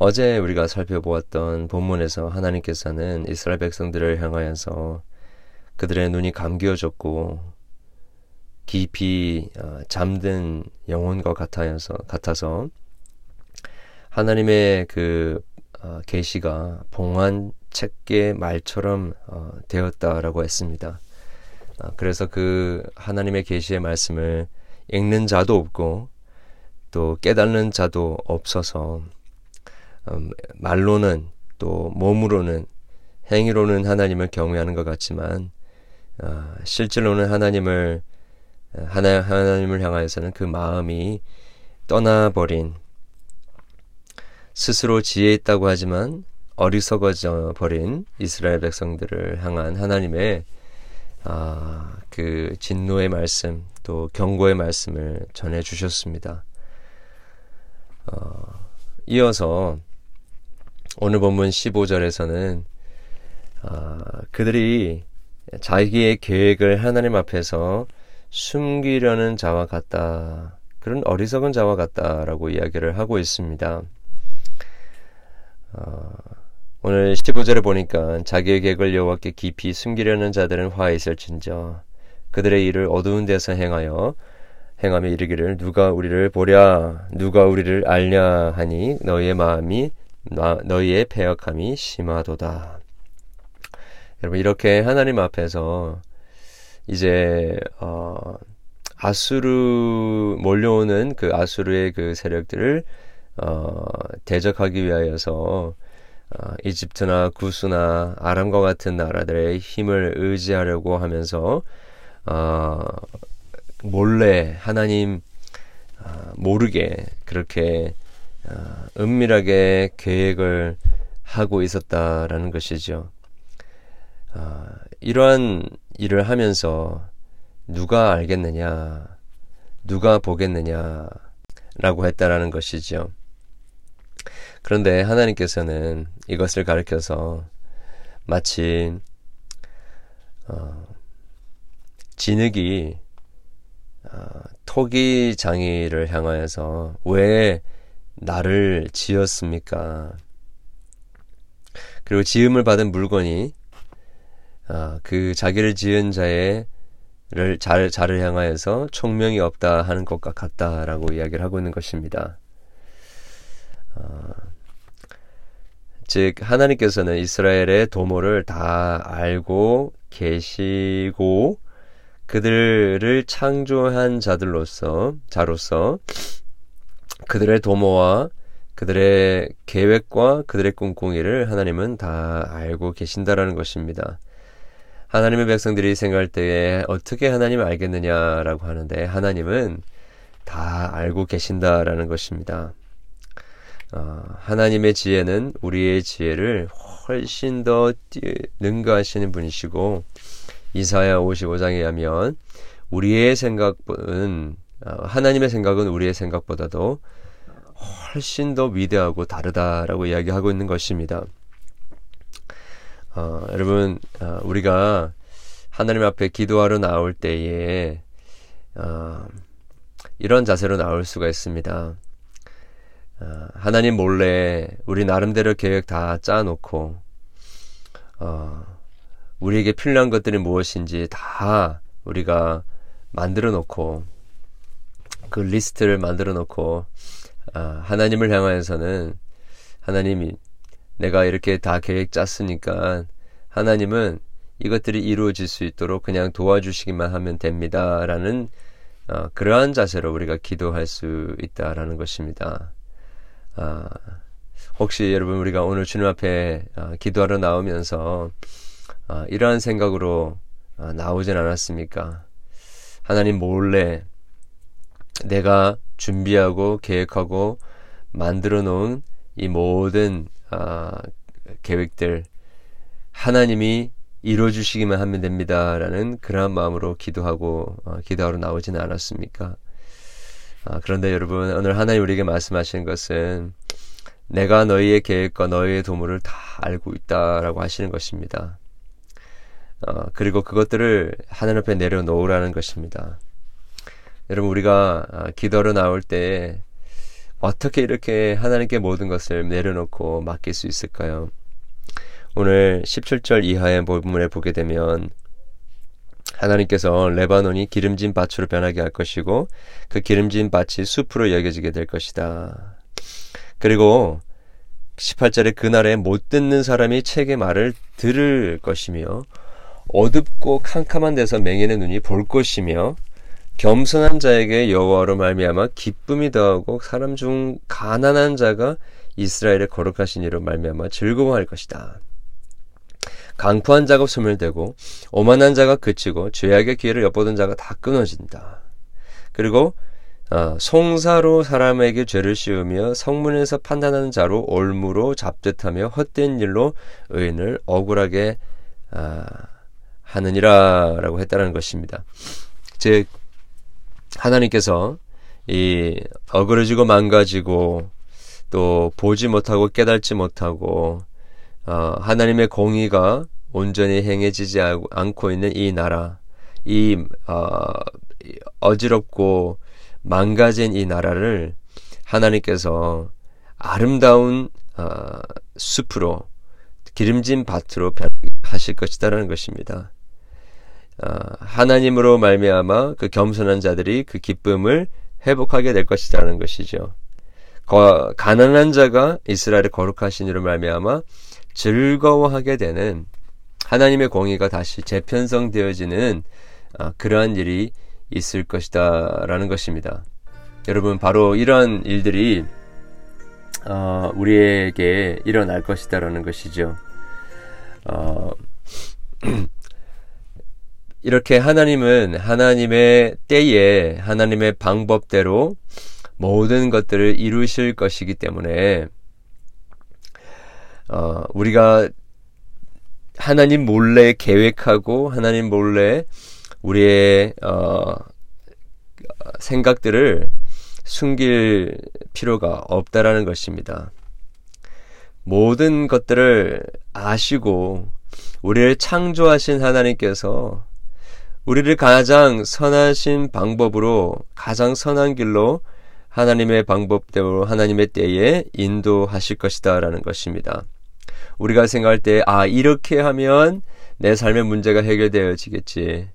어제 우리가 살펴보았던 본문에서 하나님께서는 이스라엘 백성들을 향하여서 그들의 눈이 감겨졌고 깊이 어, 잠든 영혼과 같아서 같아서 하나님의 그 어, 계시가 봉한 책계 말처럼 어, 되었다라고 했습니다. 그래서 그 하나님의 계시의 말씀을 읽는 자도 없고 또 깨닫는 자도 없어서 음, 말로는 또 몸으로는 행위로는 하나님을 경외하는 것 같지만 어, 실제로는 하나님을 하나 하나님을 향하여서는 그 마음이 떠나버린 스스로 지혜 있다고 하지만 어리석어져 버린 이스라엘 백성들을 향한 하나님의 아, 그 진노의 말씀 또 경고의 말씀을 전해 주셨습니다. 어, 이어서 오늘 본문 15절에서는 아, 그들이 자기의 계획을 하나님 앞에서 숨기려는 자와 같다. 그런 어리석은 자와 같다라고 이야기를 하고 있습니다. 어, 오늘 15절에 보니까 자기의 계획을 여호와께 깊이 숨기려는 자들은 화에 있을진저 그들의 일을 어두운 데서 행하여 행함에 이르기를 누가 우리를 보랴 누가 우리를 알냐 하니 너희의 마음이 너희의 패역함이 심하도다. 여러분 이렇게 하나님 앞에서 이제 어 아수르 몰려오는 그 아수르의 그 세력들을 어 대적하기 위하여서 어, 이집트나 구스나 아람과 같은 나라들의 힘을 의지하려고 하면서 어, 몰래 하나님 어, 모르게 그렇게 어, 은밀하게 계획을 하고 있었다라는 것이죠. 어, 이러한 일을 하면서 누가 알겠느냐, 누가 보겠느냐, 라고 했다라는 것이죠. 그런데 하나님께서는 이것을 가르켜서 마치 어, 진흙이 어, 토기 장이를 향하여서 왜 나를 지었습니까? 그리고 지음을 받은 물건이 어, 그 자기를 지은 자의 를 잘, 자를 향하여서 총명이 없다 하는 것과 같다라고 이야기를 하고 있는 것입니다. 어, 즉 하나님께서는 이스라엘의 도모를 다 알고 계시고 그들을 창조한 자들로서 자로서 그들의 도모와 그들의 계획과 그들의 꿍꿍이를 하나님은 다 알고 계신다라는 것입니다. 하나님의 백성들이 생각할 때에 어떻게 하나님을 알겠느냐라고 하는데 하나님은 다 알고 계신다라는 것입니다. 어, 하나님의 지혜는 우리의 지혜를 훨씬 더 능가하시는 분이시고 이사야 55장에 의하면 우리의 생각은 어, 하나님의 생각은 우리의 생각보다도 훨씬 더 위대하고 다르다라고 이야기하고 있는 것입니다. 어, 여러분 어, 우리가 하나님 앞에 기도하러 나올 때에 어, 이런 자세로 나올 수가 있습니다. 어, 하나님 몰래 우리 나름대로 계획 다 짜놓고 어, 우리에게 필요한 것들이 무엇인지 다 우리가 만들어 놓고 그 리스트를 만들어 놓고 어, 하나님을 향하여서는 하나님이 내가 이렇게 다 계획 짰으니까 하나님은 이것들이 이루어질 수 있도록 그냥 도와주시기만 하면 됩니다라는 어, 그러한 자세로 우리가 기도할 수 있다라는 것입니다. 아, 혹시 여러분 우리가 오늘 주님 앞에 아, 기도하러 나오면서 아, 이러한 생각으로 아, 나오진 않았습니까? 하나님 몰래 내가 준비하고 계획하고 만들어 놓은 이 모든 아, 계획들 하나님이 이루어 주시기만 하면 됩니다라는 그러한 마음으로 기도하고 어, 기도하러 나오지는 않았습니까? 아, 그런데 여러분 오늘 하나님 우리에게 말씀하시는 것은 내가 너희의 계획과 너희의 도모를 다 알고 있다라고 하시는 것입니다. 어, 그리고 그것들을 하나님 앞에 내려놓으라는 것입니다. 여러분 우리가 아, 기도로 나올 때 어떻게 이렇게 하나님께 모든 것을 내려놓고 맡길 수 있을까요? 오늘 17절 이하의 부분에 보게 되면 하나님께서 레바논이 기름진 밭으로 변하게 할 것이고 그 기름진 밭이 숲으로 여겨지게 될 것이다. 그리고 18절에 그날에 못 듣는 사람이 책의 말을 들을 것이며 어둡고 캄캄한 데서 맹인의 눈이 볼 것이며 겸손한 자에게 여호와로 말미암아 기쁨이 더하고 사람 중 가난한 자가 이스라엘의 거룩하신 이로 말미암아 즐거워할 것이다. 강포한 자가 소멸되고 오만한 자가 그치고 죄악의 기회를 엿보던 자가 다 끊어진다. 그리고 어, 송사로 사람에게 죄를 씌우며 성문에서 판단하는 자로 올무로 잡듯하며 헛된 일로 의인을 억울하게 아, 하느니라라고 했다는 것입니다. 즉 하나님께서 이 어그러지고 망가지고 또 보지 못하고 깨닫지 못하고 어, 하나님의 공의가 온전히 행해지지 않고 있는 이 나라, 이 어, 어지럽고 망가진 이 나라를 하나님께서 아름다운 어, 숲으로 기름진 밭으로 변하실 것이다라는 것입니다. 어, 하나님으로 말미암아 그 겸손한 자들이 그 기쁨을 회복하게 될 것이라는 것이죠. 거, 가난한 자가 이스라엘의 거룩하신 이로 말미암아 즐거워하게 되는 하나님의 공의가 다시 재편성되어지는 어, 그러한 일이 있을 것이다라는 것입니다. 여러분 바로 이러한 일들이 어, 우리에게 일어날 것이다라는 것이죠. 어, 이렇게 하나님은 하나님의 때에 하나님의 방법대로 모든 것들을 이루실 것이기 때문에 어, 우리가 하나님 몰래 계획하고 하나님 몰래 우리의 어, 생각들을 숨길 필요가 없다라는 것입니다. 모든 것들을 아시고 우리를 창조하신 하나님께서 우리를 가장 선하신 방법으로 가장 선한 길로 하나님의 방법대로 하나님의 때에 인도하실 것이다 라는 것입니다. 우리가 생각할 때, 아, 이렇게 하면 내 삶의 문제가 해결되어지겠지.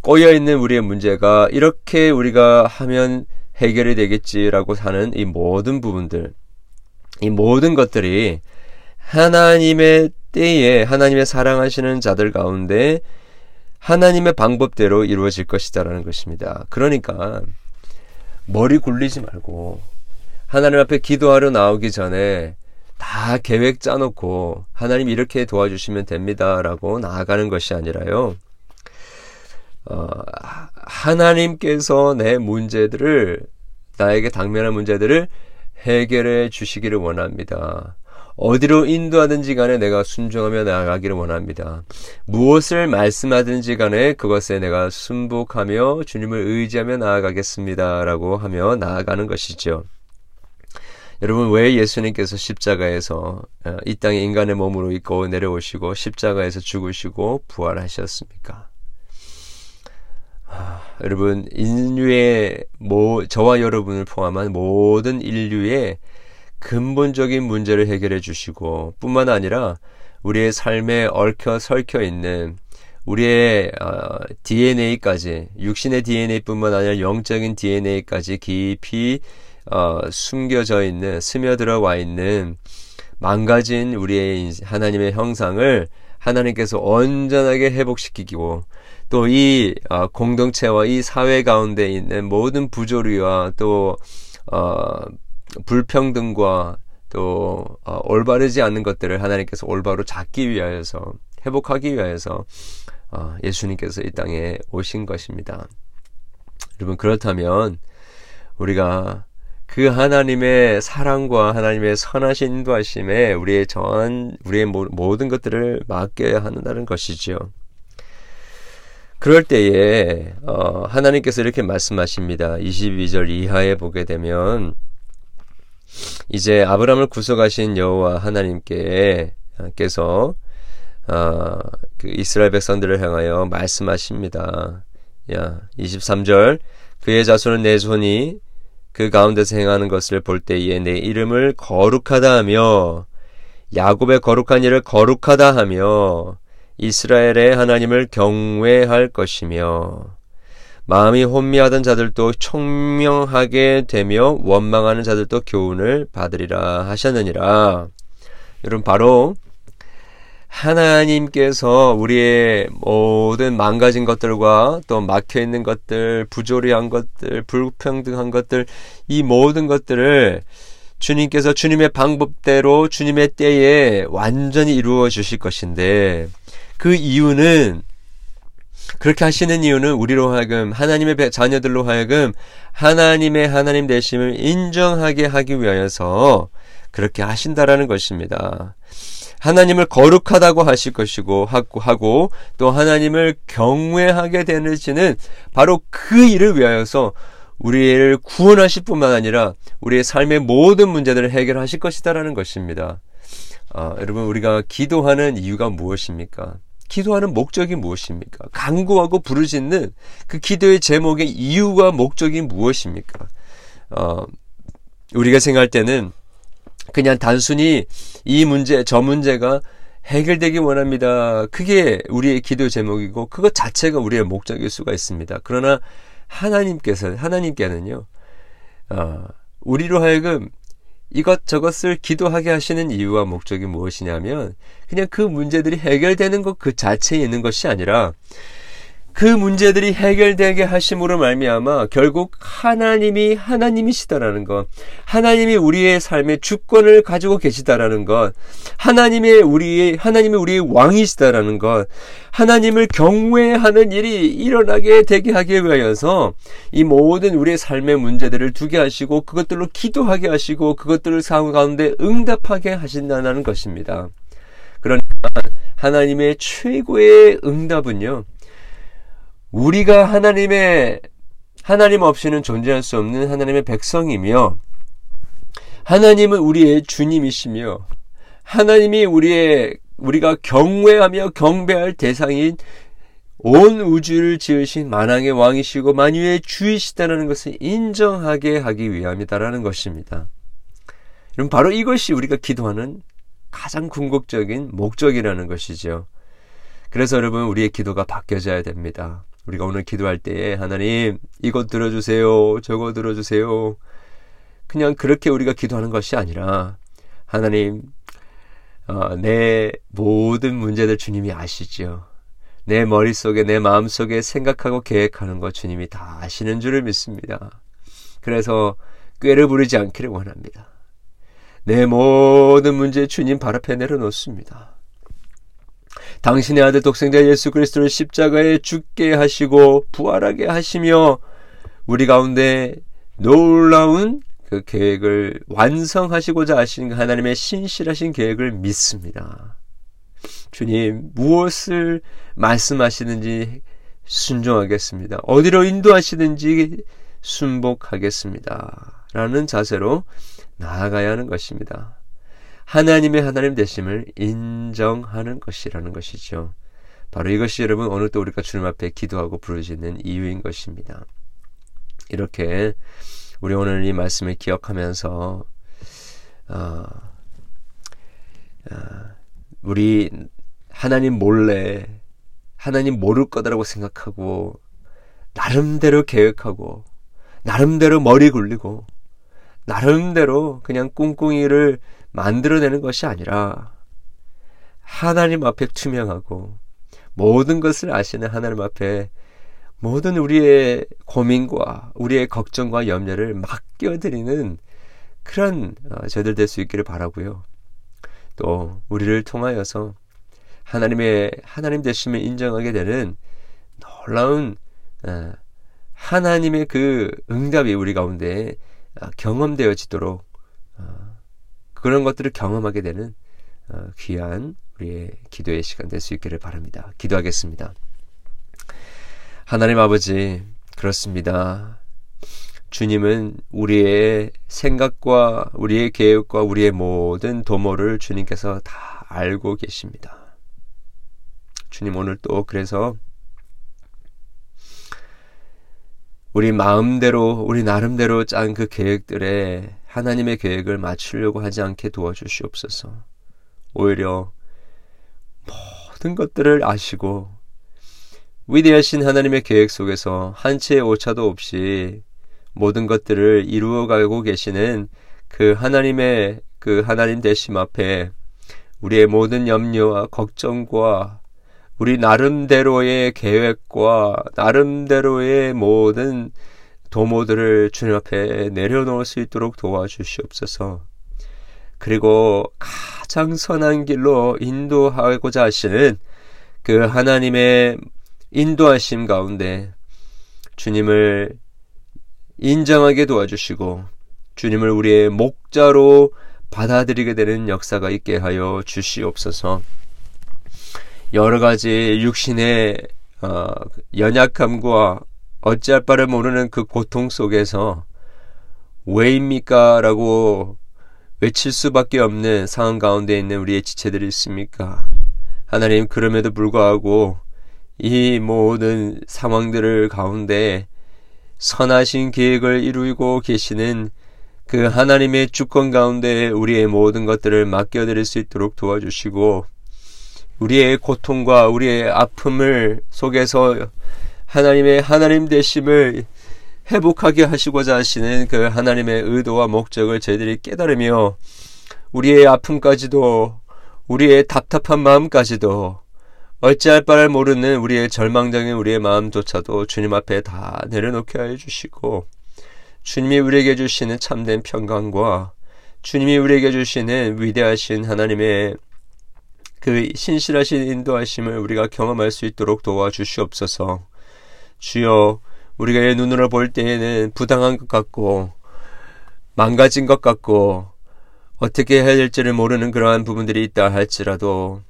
꼬여있는 우리의 문제가 이렇게 우리가 하면 해결이 되겠지라고 사는 이 모든 부분들, 이 모든 것들이 하나님의 때에 하나님의 사랑하시는 자들 가운데 하나님의 방법대로 이루어질 것이다라는 것입니다. 그러니까 머리 굴리지 말고 하나님 앞에 기도하러 나오기 전에 다 계획 짜놓고 하나님 이렇게 도와주시면 됩니다라고 나아가는 것이 아니라요. 어, 하나님께서 내 문제들을 나에게 당면한 문제들을 해결해 주시기를 원합니다. 어디로 인도하든지 간에 내가 순종하며 나아가기를 원합니다. 무엇을 말씀하든지 간에 그것에 내가 순복하며 주님을 의지하며 나아가겠습니다. 라고 하며 나아가는 것이죠. 여러분 왜 예수님께서 십자가에서 어, 이 땅에 인간의 몸으로 있고 내려오시고 십자가에서 죽으시고 부활하셨습니까? 아, 여러분 인류의 모 저와 여러분을 포함한 모든 인류의 근본적인 문제를 해결해 주시고 뿐만 아니라 우리의 삶에 얽혀 설켜 있는 우리의 어, DNA까지 육신의 DNA뿐만 아니라 영적인 DNA까지 깊이 어, 숨겨져 있는 스며들어 와 있는 망가진 우리의 하나님의 형상을 하나님께서 온전하게 회복시키고 또이 어, 공동체와 이 사회 가운데 있는 모든 부조리와 또 어, 불평등과 또 어, 올바르지 않는 것들을 하나님께서 올바로 잡기 위하여서 회복하기 위하여서 어, 예수님께서 이 땅에 오신 것입니다. 여러분 그렇다면 우리가 그 하나님의 사랑과 하나님의 선하신 인도하심에 우리의 전 우리의 모든 것들을 맡겨야 한다는 것이죠. 그럴 때에 어, 하나님께서 이렇게 말씀하십니다. 22절 이하에 보게 되면 이제 아브라함을 구속하신 여호와 하나님께서 어, 그 이스라엘 백성들을 향하여 말씀하십니다. 야, 23절 그의 자손은 내 손이 그 가운데서 행하는 것을 볼 때에 내 이름을 거룩하다 하며 야곱의 거룩한 일을 거룩하다 하며 이스라엘의 하나님을 경외할 것이며 마음이 혼미하던 자들도 청명하게 되며 원망하는 자들도 교훈을 받으리라 하셨느니라. 여러분 바로 하나님께서 우리의 모든 망가진 것들과 또 막혀 있는 것들, 부조리한 것들, 불평등한 것들, 이 모든 것들을 주님께서 주님의 방법대로 주님의 때에 완전히 이루어 주실 것인데 그 이유는 그렇게 하시는 이유는 우리로 하여금 하나님의 자녀들로 하여금 하나님의 하나님 되심을 인정하게 하기 위하여서 그렇게 하신다라는 것입니다. 하나님을 거룩하다고 하실 것이고 하고 또 하나님을 경외하게 되는지는 바로 그 일을 위하여서 우리를 구원하실 뿐만 아니라 우리의 삶의 모든 문제들을 해결하실 것이다라는 것입니다. 아, 여러분 우리가 기도하는 이유가 무엇입니까? 기도하는 목적이 무엇입니까? 간구하고 부르짖는 그 기도의 제목의 이유와 목적이 무엇입니까? 어, 우리가 생각할 때는 그냥 단순히 이 문제, 저 문제가 해결되기 원합니다. 그게 우리의 기도 제목이고 그것 자체가 우리의 목적일 수가 있습니다. 그러나 하나님께서 하나님께는요, 어, 우리로 하여금 이것 저것을 기도하게 하시는 이유와 목적이 무엇이냐면 그냥 그 문제들이 해결되는 것 그 자체에 있는 것이 아니라 그 문제들이 해결되게 하심으로 말미암아 결국 하나님이 하나님이시다라는 것, 하나님이 우리의 삶의 주권을 가지고 계시다라는 것, 하나님의 우리의 하나님이 우리의 왕이시다라는 것, 하나님을 경외하는 일이 일어나게 되게 하기 위하여서 이 모든 우리의 삶의 문제들을 두게 하시고 그것들로 기도하게 하시고 그것들을 상황 가운데 응답하게 하신다는 것입니다. 그러니까 하나님의 최고의 응답은요. 우리가 하나님의 하나님 없이는 존재할 수 없는 하나님의 백성이며 하나님은 우리의 주님이시며 하나님이 우리의 우리가 경외하며 경배할 대상인 온 우주를 지으신 만왕의 왕이시고 만유의 주이시다는 것을 인정하게 하기 위함이다라는 것입니다. 그럼 바로 이것이 우리가 기도하는 가장 궁극적인 목적이라는 것이죠. 그래서 여러분 우리의 기도가 바뀌어져야 됩니다. 우리가 오늘 기도할 때에 하나님 이것 들어주세요. 저거 들어주세요. 그냥 그렇게 우리가 기도하는 것이 아니라 하나님 어, 내 모든 문제들 주님이 아시죠. 내 머릿속에 내 마음속에 생각하고 계획하는 것 주님이 다 아시는 줄을 믿습니다. 그래서 꾀를 부르지 않기를 원합니다. 내 모든 문제 주님 발 앞에 내려놓습니다. 당신의 아들 독생자 예수 그리스도를 십자가에 죽게 하시고 부활하게 하시며 우리 가운데 놀라운 그 계획을 완성하시고자 하신 하나님의 신실하신 계획을 믿습니다. 주님, 무엇을 말씀하시는지 순종하겠습니다. 어디로 인도하시든지 순복하겠습니다. 라는 자세로 나아가야 하는 것입니다. 하나님의 하나님 되심을 인정하는 것이라는 것이죠. 바로 이것이 여러분 어느 때 우리가 주님 앞에 기도하고 부르짖는 이유인 것입니다. 이렇게 우리 오늘 이 말씀을 기억하면서 어, 어, 우리 하나님 몰래 하나님 모를 거다라고 생각하고 나름대로 계획하고 나름대로 머리 굴리고 나름대로 그냥 꿍꿍이를 만들어내는 것이 아니라 하나님 앞에 투명하고 모든 것을 아시는 하나님 앞에 모든 우리의 고민과 우리의 걱정과 염려를 맡겨드리는 그런 어, 저들 될 수 있기를 바라고요. 또 우리를 통하여서 하나님의 하나님 되심을 인정하게 되는 놀라운 어, 하나님의 그 응답이 우리 가운데 어, 경험되어지도록 그런 것들을 경험하게 되는 어, 귀한 우리의 기도의 시간 될 수 있기를 바랍니다. 기도하겠습니다. 하나님 아버지, 그렇습니다. 주님은 우리의 생각과 우리의 계획과 우리의 모든 도모를 주님께서 다 알고 계십니다. 주님 오늘 또 그래서 우리 마음대로, 우리 나름대로 짠 그 계획들에 하나님의 계획을 맞추려고 하지 않게 도와주시옵소서. 오히려 모든 것들을 아시고 위대하신 하나님의 계획 속에서 한 채의 오차도 없이 모든 것들을 이루어가고 계시는 그 하나님의 그 하나님 대심 앞에 우리의 모든 염려와 걱정과 우리 나름대로의 계획과 나름대로의 모든 도모들을 주님 앞에 내려놓을 수 있도록 도와주시옵소서. 그리고 가장 선한 길로 인도하고자 하시는 그 하나님의 인도하심 가운데 주님을 인정하게 도와주시고 주님을 우리의 목자로 받아들이게 되는 역사가 있게 하여 주시옵소서. 여러 가지 육신의 어, 연약함과 어찌할 바를 모르는 그 고통 속에서 왜입니까? 라고 외칠 수밖에 없는 상황 가운데 있는 우리의 지체들이 있습니까? 하나님, 그럼에도 불구하고 이 모든 상황들을 가운데 선하신 계획을 이루고 계시는 그 하나님의 주권 가운데 우리의 모든 것들을 맡겨드릴 수 있도록 도와주시고 우리의 고통과 우리의 아픔을 속에서 하나님의 하나님 되심을 회복하게 하시고자 하시는 그 하나님의 의도와 목적을 저희들이 깨달으며 우리의 아픔까지도 우리의 답답한 마음까지도 어찌할 바를 모르는 우리의 절망적인 우리의 마음조차도 주님 앞에 다 내려놓게 하여 주시고 주님이 우리에게 주시는 참된 평강과 주님이 우리에게 주시는 위대하신 하나님의 그 신실하신 인도하심을 우리가 경험할 수 있도록 도와주시옵소서. 주여, 우리가 의 눈으로 볼 때에는 부당한 것 같고, 망가진 것 같고, 어떻게 해야 될지를 모르는 그러한 부분들이 있다 할지라도,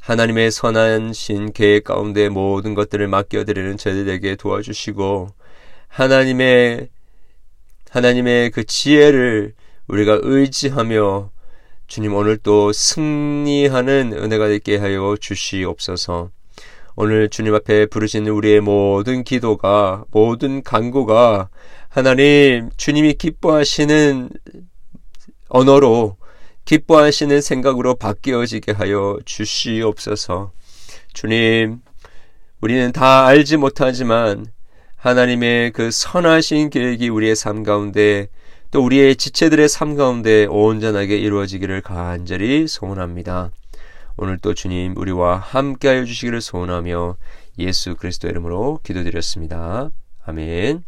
하나님의 선한 신 계획 가운데 모든 것들을 맡겨드리는 저들에게 도와주시고, 하나님의 하나님의 그 지혜를 우리가 의지하며 주님 오늘 또 승리하는 은혜가 있게 하여 주시옵소서. 오늘 주님 앞에 부르시는 우리의 모든 기도가 모든 간구가 하나님 주님이 기뻐하시는 언어로 기뻐하시는 생각으로 바뀌어지게 하여 주시옵소서. 주님, 우리는 다 알지 못하지만 하나님의 그 선하신 계획이 우리의 삶 가운데 또 우리의 지체들의 삶 가운데 온전하게 이루어지기를 간절히 소원합니다. 오늘 또 주님 우리와 함께하여 주시기를 소원하며 예수 그리스도 이름으로 기도드렸습니다. 아멘.